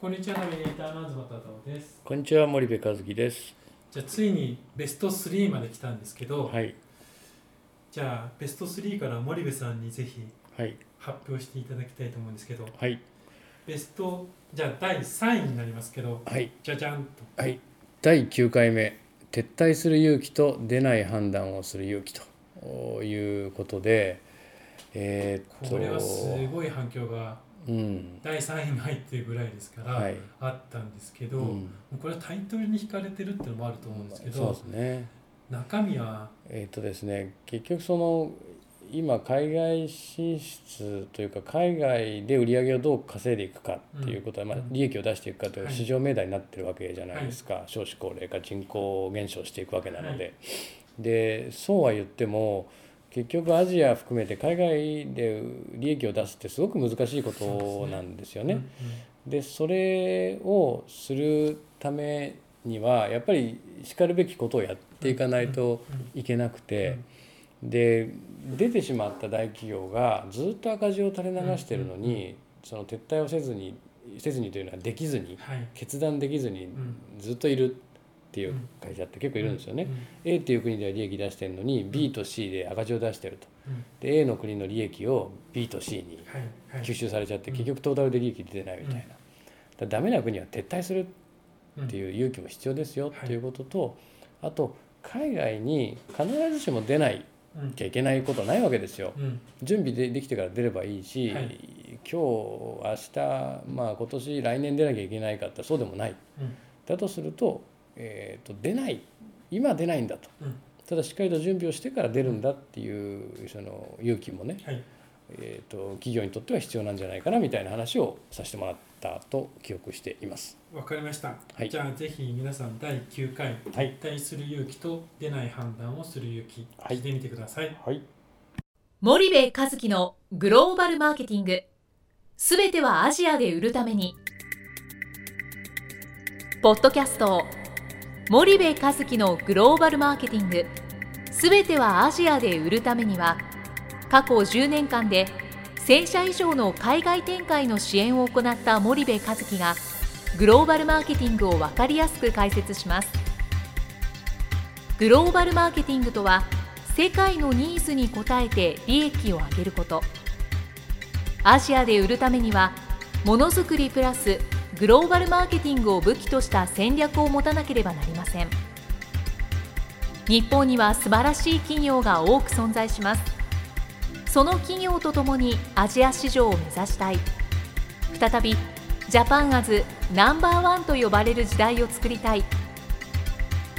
こんにちは、ナビゲーターの東忠夫です。こんにちは森部和樹です。じゃあ、ついにベスト3まで来たんですけど、はいじゃあ、ベスト3から森部さんにぜひはい発表していただきたいと思うんですけど、はいベスト、じゃあ、第3位になりますけど、はいじゃじゃんと。はい第9回目撤退する勇気と出ない判断をする勇気ということで、えーっとこれはすごい反響がうん。第3位に入ってるぐらいですから、はい、あったんですけど、うん。これはタイトルに惹かれてるっていうのもあると思うんですけどそうです、ね。中身は、えーっとですね結局その今海外進出というか海外で売り上げをどう稼いでいくかっていうことは、まあうん、利益を出していくかというはい。市場命題になってるわけじゃないですか、少子高齢化人口減少していくわけなので、でそうは言っても結局アジア含めて海外で利益を出すってすごく難しいことなんですよね。うんでそれをするためにはやっぱりしかるべきことをやっていかないといけなくて、で出てしまった大企業がずっと赤字を垂れ流してるのに、その撤退をせずにせずにというのはできずにはい。決断できずにうん。ずっといるっていう会社って結構いるんですよね。A っていう国では利益出してるのに B と C で赤字を出してると。で A の国の利益を B と C に吸収されちゃってうん。結局トータルで利益出てないみたいな。だダメな国は撤退するってういう勇気も必要ですよはい。っていうことと、あと海外に必ずしも出ないきゃいけないことはないわけですよ。うん。準備でできてから出ればいいし、はい。今日明日まあ今年来年出なきゃいけないかってそうでもない。うん。だとすると,、えーと出ない。今出ないんだと。うん。ただしっかりと準備をしてから出るんだっていうその勇気もね、はい。えー、と企業にとっては必要なんじゃないかなみたいな話をさせてもらったと記憶しています。わかりました、はい。じゃあぜひ皆さん第9回はい。撤退する勇気と出ない判断をする勇気、はい。聞いてみてください。はい、森部和樹のグローバルマーケティング。すべてはアジアで売るために。ポッドキャストを森部和樹のグローバルマーケティング。すべてはアジアで売るためには過去10年間で1000社以上の海外展開の支援を行った森部和樹がグローバルマーケティングを分かりやすく解説します。グローバルマーケティングとは世界のニーズに応えて利益を上げること。アジアで売るためにはものづくりプラスグローバルマーケティングを武器とした戦略を持たなければなりません。日本には素晴らしい企業が多く存在します。その企業とともにアジア市場を目指したい。再びジャパンアズナンバーワンと呼ばれる時代を作りたい。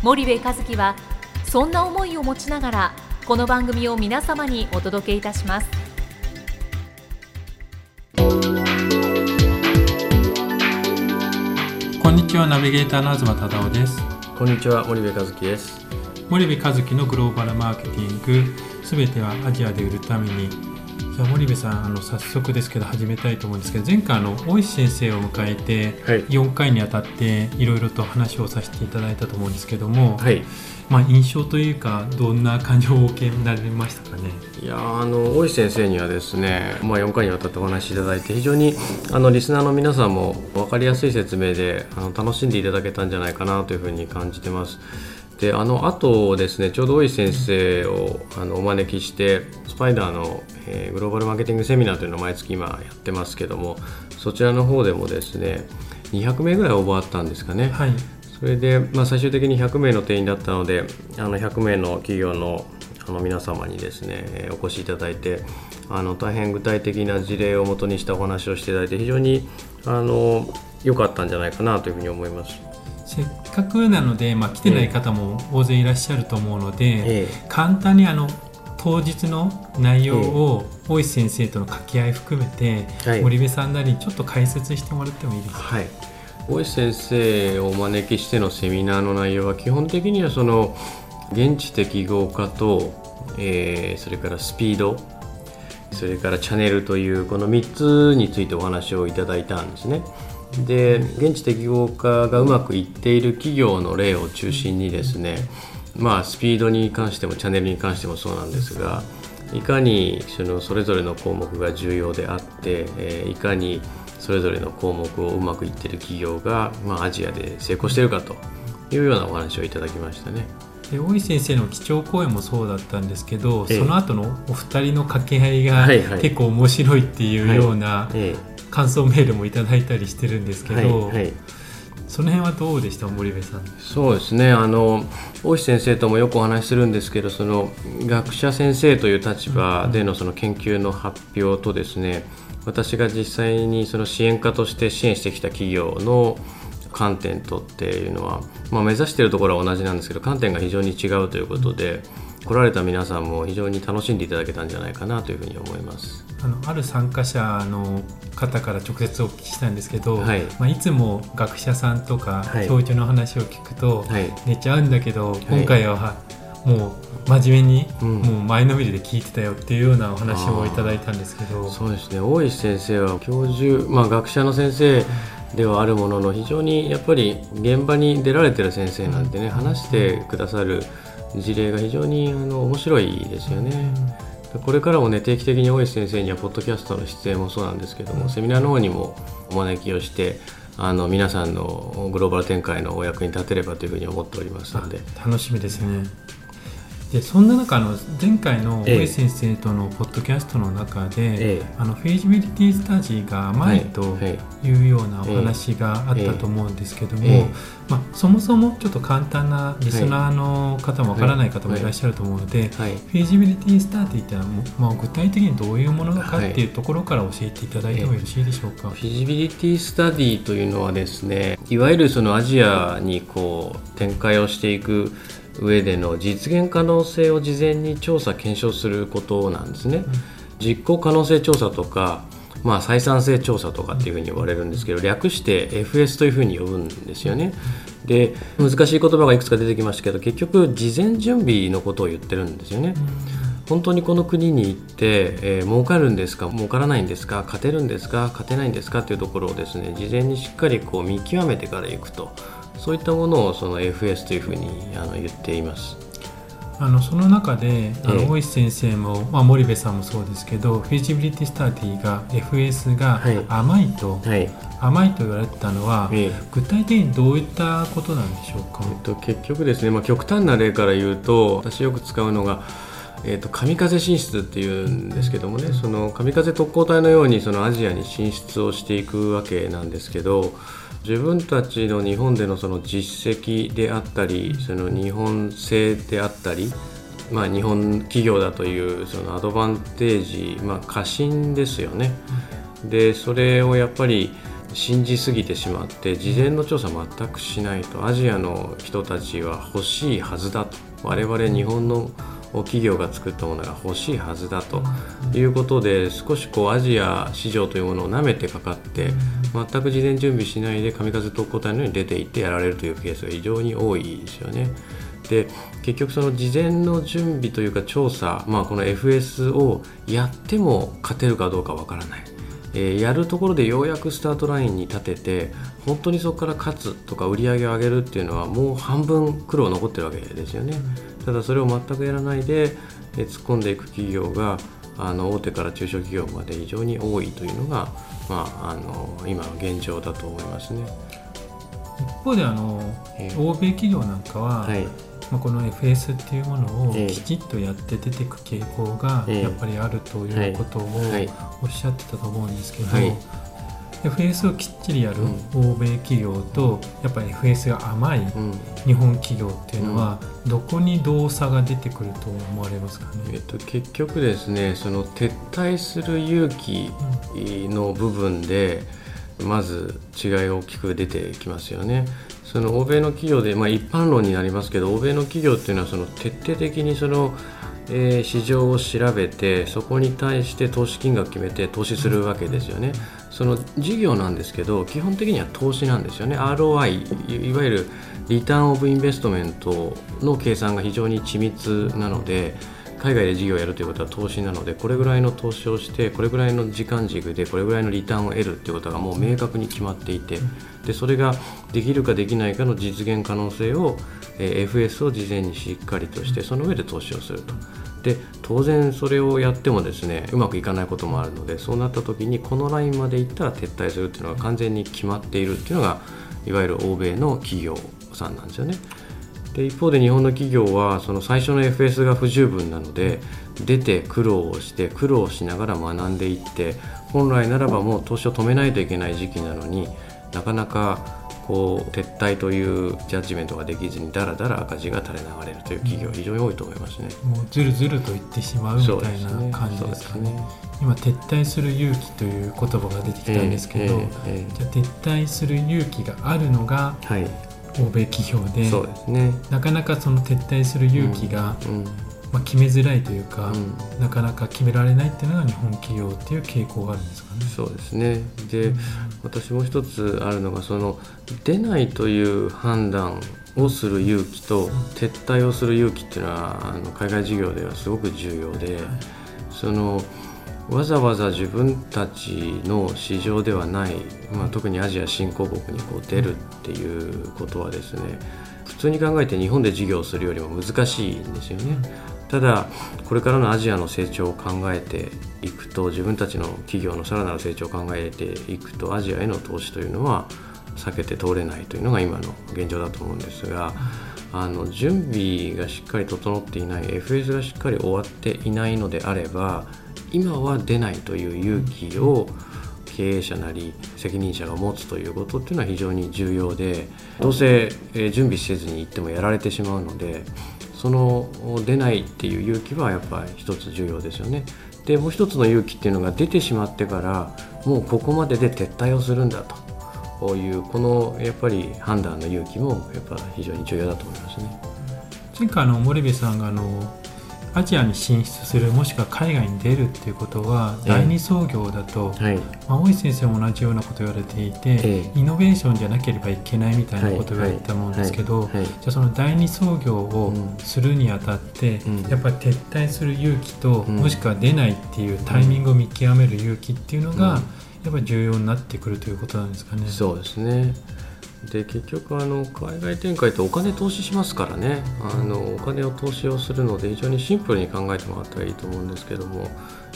森部和樹はそんな思いを持ちながらこの番組を皆様にお届けいたします。ちはナビゲーターの東忠夫ですこんにちは森部和樹です。森部和樹のグローバルマーケティングすべてはアジアで売るためにじゃあ森部さんあの早速ですけど始めたいと思うんですけど前回あの大石先生を迎えてはい4回にあたっていろいろと話をさせていただいたと思うんですけども、はい。まあ、印象というかどんな感情をお受けになりましたかね？いやーあの大石先生にはですね、まあ、4回にわたってお話しいただいて非常にあのリスナーの皆さんも分かりやすい説明であの楽しんでいただけたんじゃないかなというふうに感じてます。であの後ですねちょうど大石先生をあのお招きしてスパイダーの、えーグローバルマーケティングセミナーというのを毎月今やってますけどもそちらの方でもですね200名ぐらい応募あったんですかね。はい、それで、まあ、最終的に100名の定員だったのであの100名の企業のあの皆様にですねえーお越しいただいてあの大変具体的な事例をもとにしたお話をしていただいて非常にあの良かったんじゃないかなというふうに思います。せっかくなので、まあ、来てない方も大勢いらっしゃると思うので、え簡単にあの当日の内容を大石先生との掛け合い含めて、はい。森部さんなりにちょっと解説してもらってもいいですか？はい、大石先生をお招きしてのセミナーの内容は基本的にはその現地適合化と、えーそれからスピードそれからチャンネルというこの3つについてお話をいただいたんですね。で現地適合化がうまくいっている企業の例を中心にですね、まあ、スピードに関してもチャンネルに関してもそうなんですがいかにそのそれぞれの項目が重要であって、えーいかにそれぞれの項目をうまくいってる企業が、まあ、アジアで成功してるかというようなお話をいただきましたね。で大石先生の基調講演もそうだったんですけど、ええ。その後のお二人の掛け合いが結構面白いっていうようなえ感想メールもいただいたりしてるんですけえど、はいはいその辺はどうでした森部さん？そうですねあの大石先生ともよくお話しするんですけどその学者先生という立場でのその研究の発表とですね私が実際にその支援家として支援してきた企業の観点とっていうのは、まあ、目指しているところは同じなんですけど観点が非常に違うということで来られた皆さんも非常に楽しんでいただけたんじゃないかなというふうに思います。あのある参加者の方から直接お聞きしたんですけど、はい。まあ、いつも学者さんとかはい。教授の話を聞くと、はい。寝ちゃうんだけど、今回はもう真面目に、うん。もう前のめりで聞いてたよっていうようなお話をいただいたんですけど。そうですね。大石先生は教授、まあ、学者の先生ではあるものの非常にやっぱり現場に出られてる先生なんでね話してくださる事例が非常にあの面白いですよね。これからもね定期的に大石先生にはポッドキャストの出演もそうなんですけどもセミナーの方にもお招きをしてあの皆さんのグローバル展開のお役に立てればというふうに思っておりますので。楽しみですね。でそんな中あの前回のええ。大石先生とのポッドキャストの中で、ええ。あのフィジビリティスタディーが甘いとはいうようなお話があったと思うんですけども、ええ。まあ、そもそもちょっと簡単なリスナーの方もわからない方もいらっしゃると思うので、はい。フィジビリティスタディってのはまあ、具体的にどういうものかっていうところから教えていただいてもよろしいでしょうか？フィジビリティスタディというのはですねいわゆるそのアジアにこう展開をしていく上での実現可能性を事前に調査検証することなんですね。実行可能性調査とかまあ、採算性調査とかっていうふうに呼ばれるんですけど略して FS というふうに呼ぶんですよね。で難しい言葉がいくつか出てきましたけど結局事前準備のことを言ってるんですよね。本当にこの国に行って、えー儲かるんですか儲からないんですか勝てるんですか勝てないんですかっていうところをですね事前にしっかりこう見極めてから行くとそういったものをその FS というふうにあの言っています。あのその中であのええ。大石先生も、まあ、森部さんもそうですけどフィジビリティスタディが FS がはい。甘いと、はい。甘いと言われてたのは、ええ。具体的にどういったことなんでしょうか、えっと、結局ですね、まあ、極端な例から言うと私よく使うのが、えっと、神風進出っていうんですけどもねその神風特攻隊のようにそのアジアに進出をしていくわけなんですけど自分たちの日本でのその実績であったりその日本製であったりまあ、日本企業だというそのアドバンテージ、まあ、過信ですよね。でそれをやっぱり信じすぎてしまって事前の調査全くしないとアジアの人たちは欲しいはずだと我々日本の企業が作ったものが欲しいはずだということで少しこうアジア市場というものを舐めてかかって全く事前準備しないで神風特攻隊のように出ていってやられるというケースが非常に多いですよね。で結局その事前の準備というか調査、まあ、この FS をやっても勝てるかどうかわからない、えやるところでようやくスタートラインに立てて本当にそこから勝つとか売り上げを上げるっていうのはもう半分苦労残ってるわけですよね、ただそれを全くやらないで、えー突っ込んでいく企業があの大手から中小企業まで非常に多いというのが、まあ、あの今の現状だと思いますね。一方であの、ええ。欧米企業なんかは、はい。まあ、この FS っていうものをええ。きちっとやって出てく傾向がええ。やっぱりあるということをはい。おっしゃってたと思うんですけど、はい FS をきっちりやる欧米企業とやっぱり FS が甘いうん日本企業っていうのはどこにどう差が出てくると思われますかね？えっと、結局ですねその撤退する勇気の部分でまず違いが大きく出てきますよね。その欧米の企業で、まあ、一般論になりますけど欧米の企業っていうのはその徹底的にその、えー市場を調べてそこに対して投資金額決めて投資するわけですよね。その事業なんですけど基本的には投資なんですよね ROI いわゆるリターンオブインベストメントの計算が非常に緻密なので海外で事業をやるということは投資なのでこれぐらいの投資をしてこれぐらいの時間軸でこれぐらいのリターンを得るということがもう明確に決まっていてでそれができるかできないかの実現可能性を、え FS を事前にしっかりとしてその上で投資をするとで当然それをやってもですねうまくいかないこともあるのでそうなった時にこのラインまでいったら撤退するっていうのが完全に決まっているっていうのがいわゆる欧米の企業さんなんですよね。で一方で日本の企業はその最初の FS が不十分なので出て苦労をして苦労しながら学んでいって本来ならばもう投資を止めないといけない時期なのになかなかこう撤退というジャッジメントができずにだらだら赤字が垂れ流れるという企業は非常に多いと思いますね。もうずるずると言ってしまうみたいな感じですかね。ね。今撤退する勇気という言葉が出てきたんですけど、えーえー、じゃあ撤退する勇気があるのが、はい、欧米企業でそうです、ね、なかなかその撤退する勇気が、うんうん。まあ、決めづらいというか、うん、なかなか決められないっていうのが日本企業っていう傾向があるんですかね。そうですね。で、うん、私も一つあるのがその出ないという判断をする勇気と撤退をする勇気っていうのはあの海外事業ではすごく重要で、はい、そのわざわざ自分たちの市場ではない、まあ、特にアジア新興国にこう出るっていうことはですね普通に考えて日本で事業をするよりも難しいんですよね。ただこれからのアジアの成長を考えていくと自分たちの企業のさらなる成長を考えていくとアジアへの投資というのは避けて通れないというのが今の現状だと思うんですがあの準備がしっかり整っていない FS がしっかり終わっていないのであれば今は出ないという勇気を経営者なり責任者が持つということっていうのは非常に重要でどうせ準備せずに行ってもやられてしまうのでその出ないっていう勇気はやっぱり一つ重要ですよね。でもう一つの勇気っていうのが出てしまってからもうここまでで撤退をするんだというこのやっぱり判断の勇気もやっぱ非常に重要だと思いますね。前回の森部さんがあのアジアに進出するもしくは海外に出るっていうことは、第二創業だと、はい、まあ、大石先生も同じようなことを言われていて、イノベーションじゃなければいけないみたいなことを言われてたと思うんですけど、じゃあその第二創業をするにあたって、やっぱり撤退する勇気と、もしくは出ないっていうタイミングを見極める勇気っていうのが、やっぱり重要になってくるということなんですかね。そうですねで結局あの海外展開ってお金投資しますからね。あのお金を投資をするので非常にシンプルに考えてもらったらいいと思うんですけども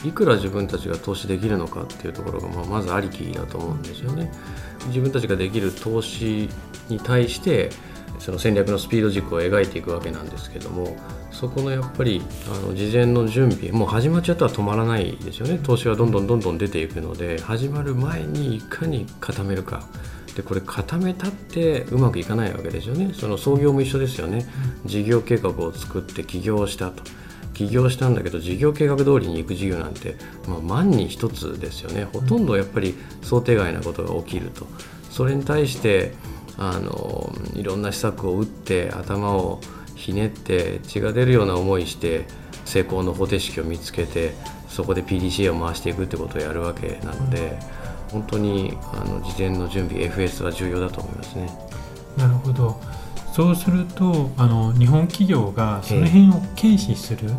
いくら自分たちが投資できるのかっていうところが、まあ、まずありきだと思うんですよね。自分たちができる投資に対してその戦略のスピード軸を描いていくわけなんですけどもそこのやっぱりあの事前の準備もう始まっちゃったら止まらないですよね。投資はどんどんどんどん出ていくので始まる前にいかに固めるか。でこれ固めたってうまくいかないわけですよね。その創業も一緒ですよね。事業計画を作って起業したと。起業したんだけど事業計画通りに行く事業なんて、まあ、万に一つですよね。ほとんどやっぱり想定外なことが起きると。それに対してあのいろんな施策を打って頭をひねって血が出るような思いして成功の方程式を見つけてそこで PDCA を回していくってことをやるわけなので。本当にあの事前の準備 FS は重要だと思いますね。なるほど。そうするとあの日本企業がその辺を軽視する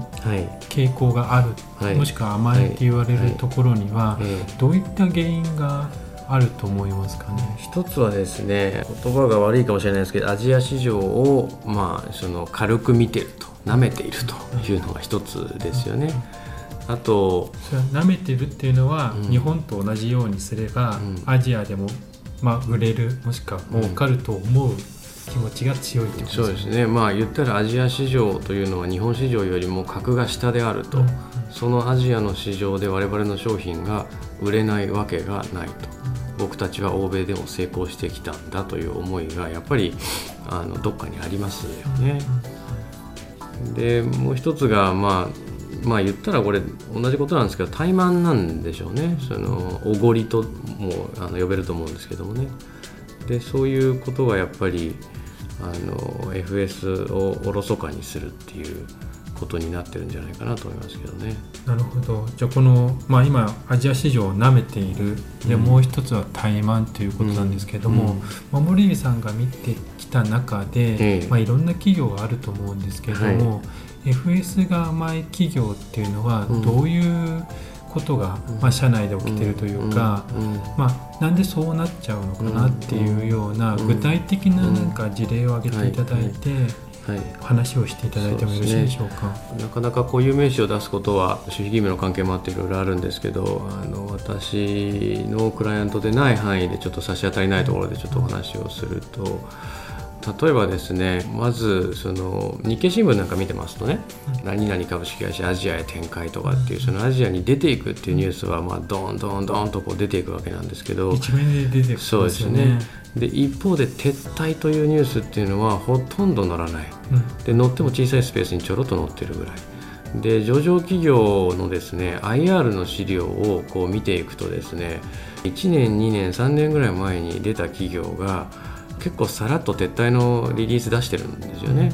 傾向がある、はい、もしくは甘いって言われるところには、どういった原因があると思いますかね？一つはですね言葉が悪いかもしれないですけどアジア市場を、まあ、その軽く見てると舐めているというのが一つですよね。あと舐めてるっていうのは、うん、日本と同じようにすれば、うん、アジアでも、まあ、売れるもしくは儲かると思う気持ちが強いってことですね、そうですね。まあ言ったらアジア市場というのは日本市場よりも格が下であると、うん、そのアジアの市場で我々の商品が売れないわけがないと。僕たちは欧米でも成功してきたんだという思いがやっぱりあのどっかにありますよね。でもう一つがまあまあ言ったらこれ同じことなんですけど怠慢なんでしょうね。そのおごりともあの呼べると思うんですけどもね。でそういうことがやっぱりあの FS をおろそかにするっていうことになってるんじゃないかなと思いますけどね。なるほど。じゃあこの、まあ、今アジア市場を舐めている。で、うん、もう一つは怠慢ということなんですけども、うん、森さんが見てきた中で、え。まあ、いろんな企業があると思うんですけども、はい FS が甘い企業っていうのはどういうことが、まあ、社内で起きてるというか、まあ、なんでそうなっちゃうのかなっていうような具体的ななんか事例を挙げていただいて、話をしていただいてもよろしいでしょうか、ね、なかなか固有名詞を出すことは守秘義務の関係もあっていろいろあるんですけどあの私のクライアントでない範囲でちょっと差し当たりないところでちょっとお話をすると。例えばですねまずその日経新聞なんか見てますとね、うん、何々株式会社アジアへ展開とかっていうそのアジアに出ていくっていうニュースはまあドンドンドンとこう出ていくわけなんですけど一面で出てくる、ね、そうですね。で一方で撤退というニュースっていうのはほとんど載らない、うん、で載っても小さいスペースにちょろっと載ってるぐらい。で上場企業のですね IR の資料をこう見ていくとですね1年2年3年ぐらい前に出た企業が結構さらっと撤退のリリース出してるんですよね。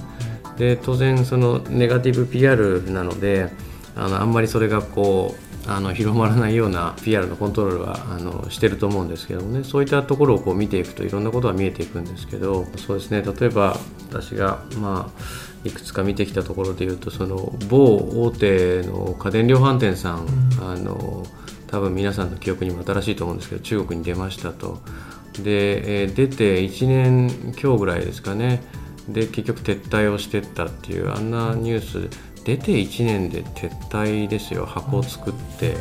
で当然そのネガティブ PR なのであのあんまりそれがこうあの広まらないような PR のコントロールはあのしてると思うんですけどもね。そういったところをこう見ていくといろんなことが見えていくんですけどそうですね。例えば私がまあいくつか見てきたところでいうとその某大手の家電量販店さん、うん、あの多分皆さんの記憶にも新しいと思うんですけど中国に出ましたとで、えー、出て1年強ぐらいですかね。で結局撤退をしてったっていうあんなニュース出て1年で撤退ですよ。箱を作って。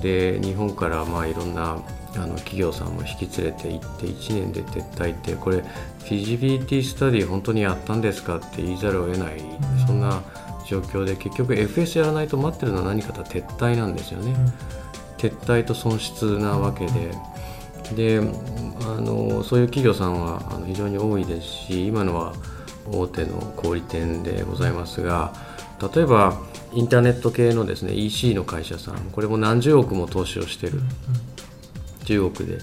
で日本からまあいろんなあの企業さんも引き連れて行って1年で撤退ってこれフィジビリティスタディ本当にやったんですかって言いざるを得ないそんな状況で結局 FS やらないと待ってるのは何かと撤退なんですよね。撤退と損失なわけで。であのそういう企業さんはあの非常に多いですし今のは大手の小売店でございますが例えばインターネット系のですね EC の会社さんこれも何十億も投資をしてる、中国で。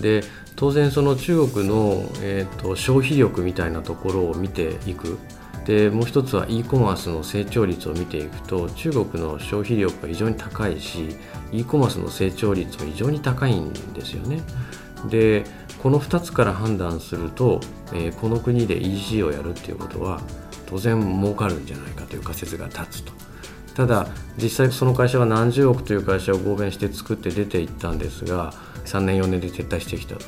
で当然その中国の、えーと、消費力みたいなところを見ていく。でもう一つは e コマースの成長率を見ていくと中国の消費力が非常に高いし e コマースの成長率も非常に高いんですよね。でこの2つから判断すると、えー、この国で EC をやるっていうことは当然儲かるんじゃないかという仮説が立つと。ただ実際その会社は何十億という会社を合弁して作って出ていったんですが3年4年で撤退してきたと。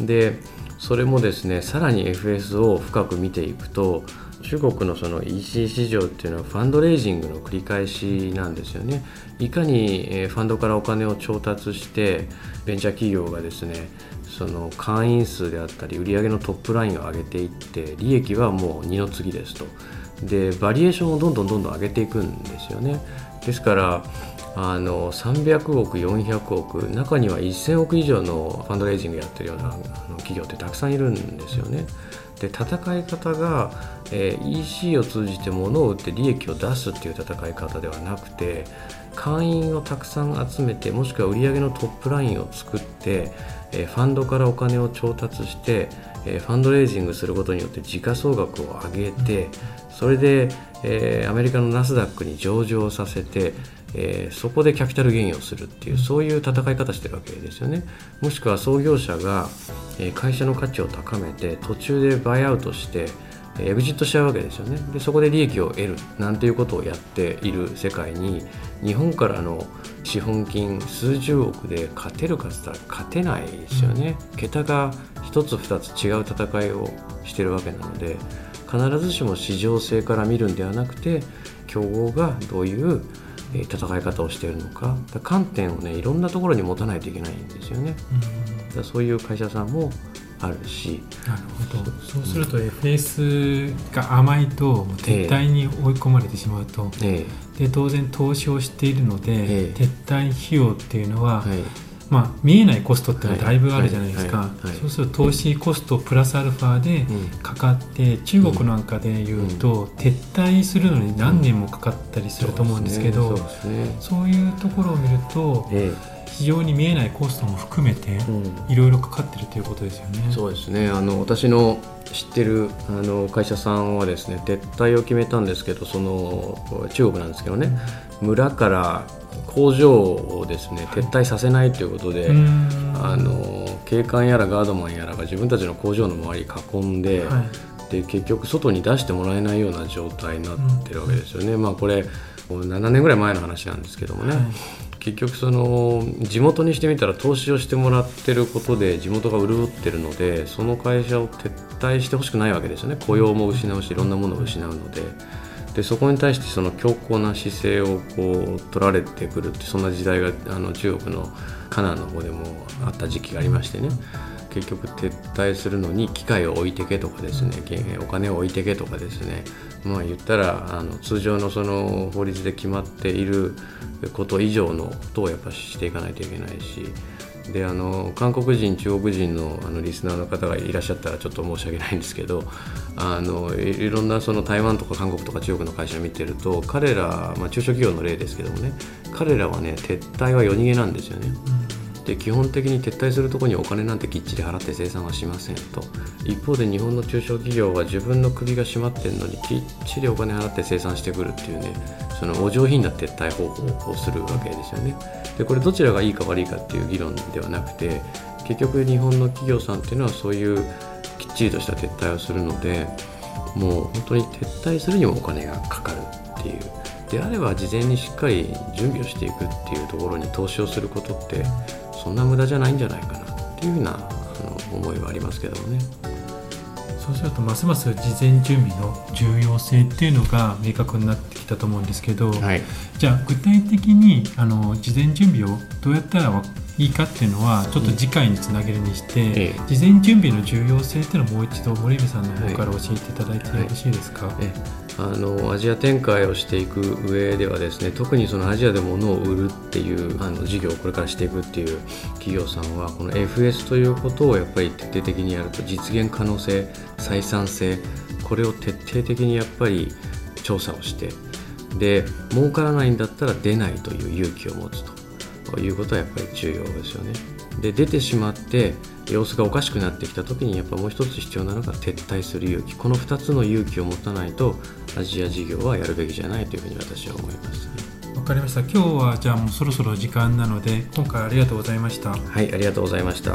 でそれもですねさらに FS を深く見ていくと中国のその EC 市場っていうのはファンドレイジングの繰り返しなんですよね。いかにファンドからお金を調達してベンチャー企業がですねその会員数であったり売上のトップラインを上げていって利益はもう二の次ですと。でバリエーションをどんどんどんどん上げていくんですよね。ですからあの300億400億中には1000億以上のファンドレイジングやってるような企業ってたくさんいるんですよね。で戦い方が、えー、EC を通じて物を売って利益を出すっていう戦い方ではなくて会員をたくさん集めてもしくは売上のトップラインを作って、えー、ファンドからお金を調達して、えー、ファンドレイジングすることによって時価総額を上げてそれで、えー、アメリカのナスダックに上場させてえー、そこでキャピタルゲインをするっていうそういう戦い方してるわけですよね。もしくは創業者が、えー、会社の価値を高めて途中でバイアウトしてエグジットしちゃうわけですよね。でそこで利益を得るなんていうことをやっている世界に日本からの資本金数十億で勝てるかつったら勝てないですよね、うん、桁が1つ2つ違う戦いをしてるわけなので必ずしも市場性から見るんではなくて競合がどういう戦い方をしているのか。観点をねいろんなところに持たないといけないんですよね、うん、そういう会社さんもあるし。なるほど。そうすると FS が甘いと撤退に追い込まれてしまうと、えー、で当然投資をしているので、えー、撤退費用っていうのは、はいまあ、見えないコストってのはだいぶあるじゃないですか、そうすると投資コストプラスアルファでかかって、中国なんかでいうと、撤退するのに何年もかかったりすると思うんですけど、そういうところを見ると、非常に見えないコストも含めていろいろかかってるということですよね。そうですね。あの私の知ってるあの会社さんはですね撤退を決めたんですけどその中国なんですけどね、村から工場をですね撤退させないということで、はい、あの警官やらガードマンやらが自分たちの工場の周り囲んではい、で結局外に出してもらえないような状態になってるわけですよね。まあこれ7年ぐらい前の話なんですけどもね、はい、結局その地元にしてみたら投資をしてもらってることで地元が潤ってるのでその会社を撤退してほしくないわけですよね。雇用も失うしいろんなものを失うのででそこに対してその強硬な姿勢をこう取られてくるってそんな時代があの中国のカナンの方でもあった時期がありましてね。結局撤退するのに機械を置いてけとかですねお金を置いてけとかですね。まあ言ったらあの通常のその法律で決まっていること以上のことをやっぱしていかないといけないしであの韓国人中国人のあのリスナーの方がいらっしゃったらちょっと申し訳ないんですけどあのいろんなその台湾とか韓国とか中国の会社を見てると彼ら、まあ、中小企業の例ですけどもね彼らはね撤退は夜逃げなんですよね。で基本的に撤退するところにお金なんてきっちり払って生産はしませんと一方で日本の中小企業は自分の首が締まってるのにきっちりお金払って生産してくるっていうねそのお上品な撤退方法をするわけですよねでこれどちらがいいか悪いかっていう議論ではなくて結局日本の企業さんっていうのはそういうきっちりとした撤退をするのでもう本当に撤退するにもお金がかかるっていうであれば事前にしっかり準備をしていくっていうところに投資をすることってそんな無駄じゃないんじゃないかなっていうふうなあの思いはありますけどもね。そうするとますます事前準備の重要性っていうのが明確になってきたと思うんですけど、はい、じゃあ具体的にあの事前準備をどうやったらいいかっていうのはちょっと次回につなげるにして、うん。ええ、事前準備の重要性っていうのをもう一度森部さんの方から教えていただいてよろしいですか、はい。はいあのアジア展開をしていく上ではですね特にそのアジアで物を売るっていうあの事業をこれからしていくっていう企業さんはこの FS ということをやっぱり徹底的にやると実現可能性採算性これを徹底的にやっぱり調査をしてで儲からないんだったら出ないという勇気を持つと。いうことはやっぱり重要ですよね。で出てしまって様子がおかしくなってきた時にやっぱもう一つ必要なのが撤退する勇気。この2つの勇気を持たないとアジア事業はやるべきじゃないというふうに私は思いますわかりました。今日はじゃあもうそろそろ時間なので今回ありがとうございました。はいありがとうございました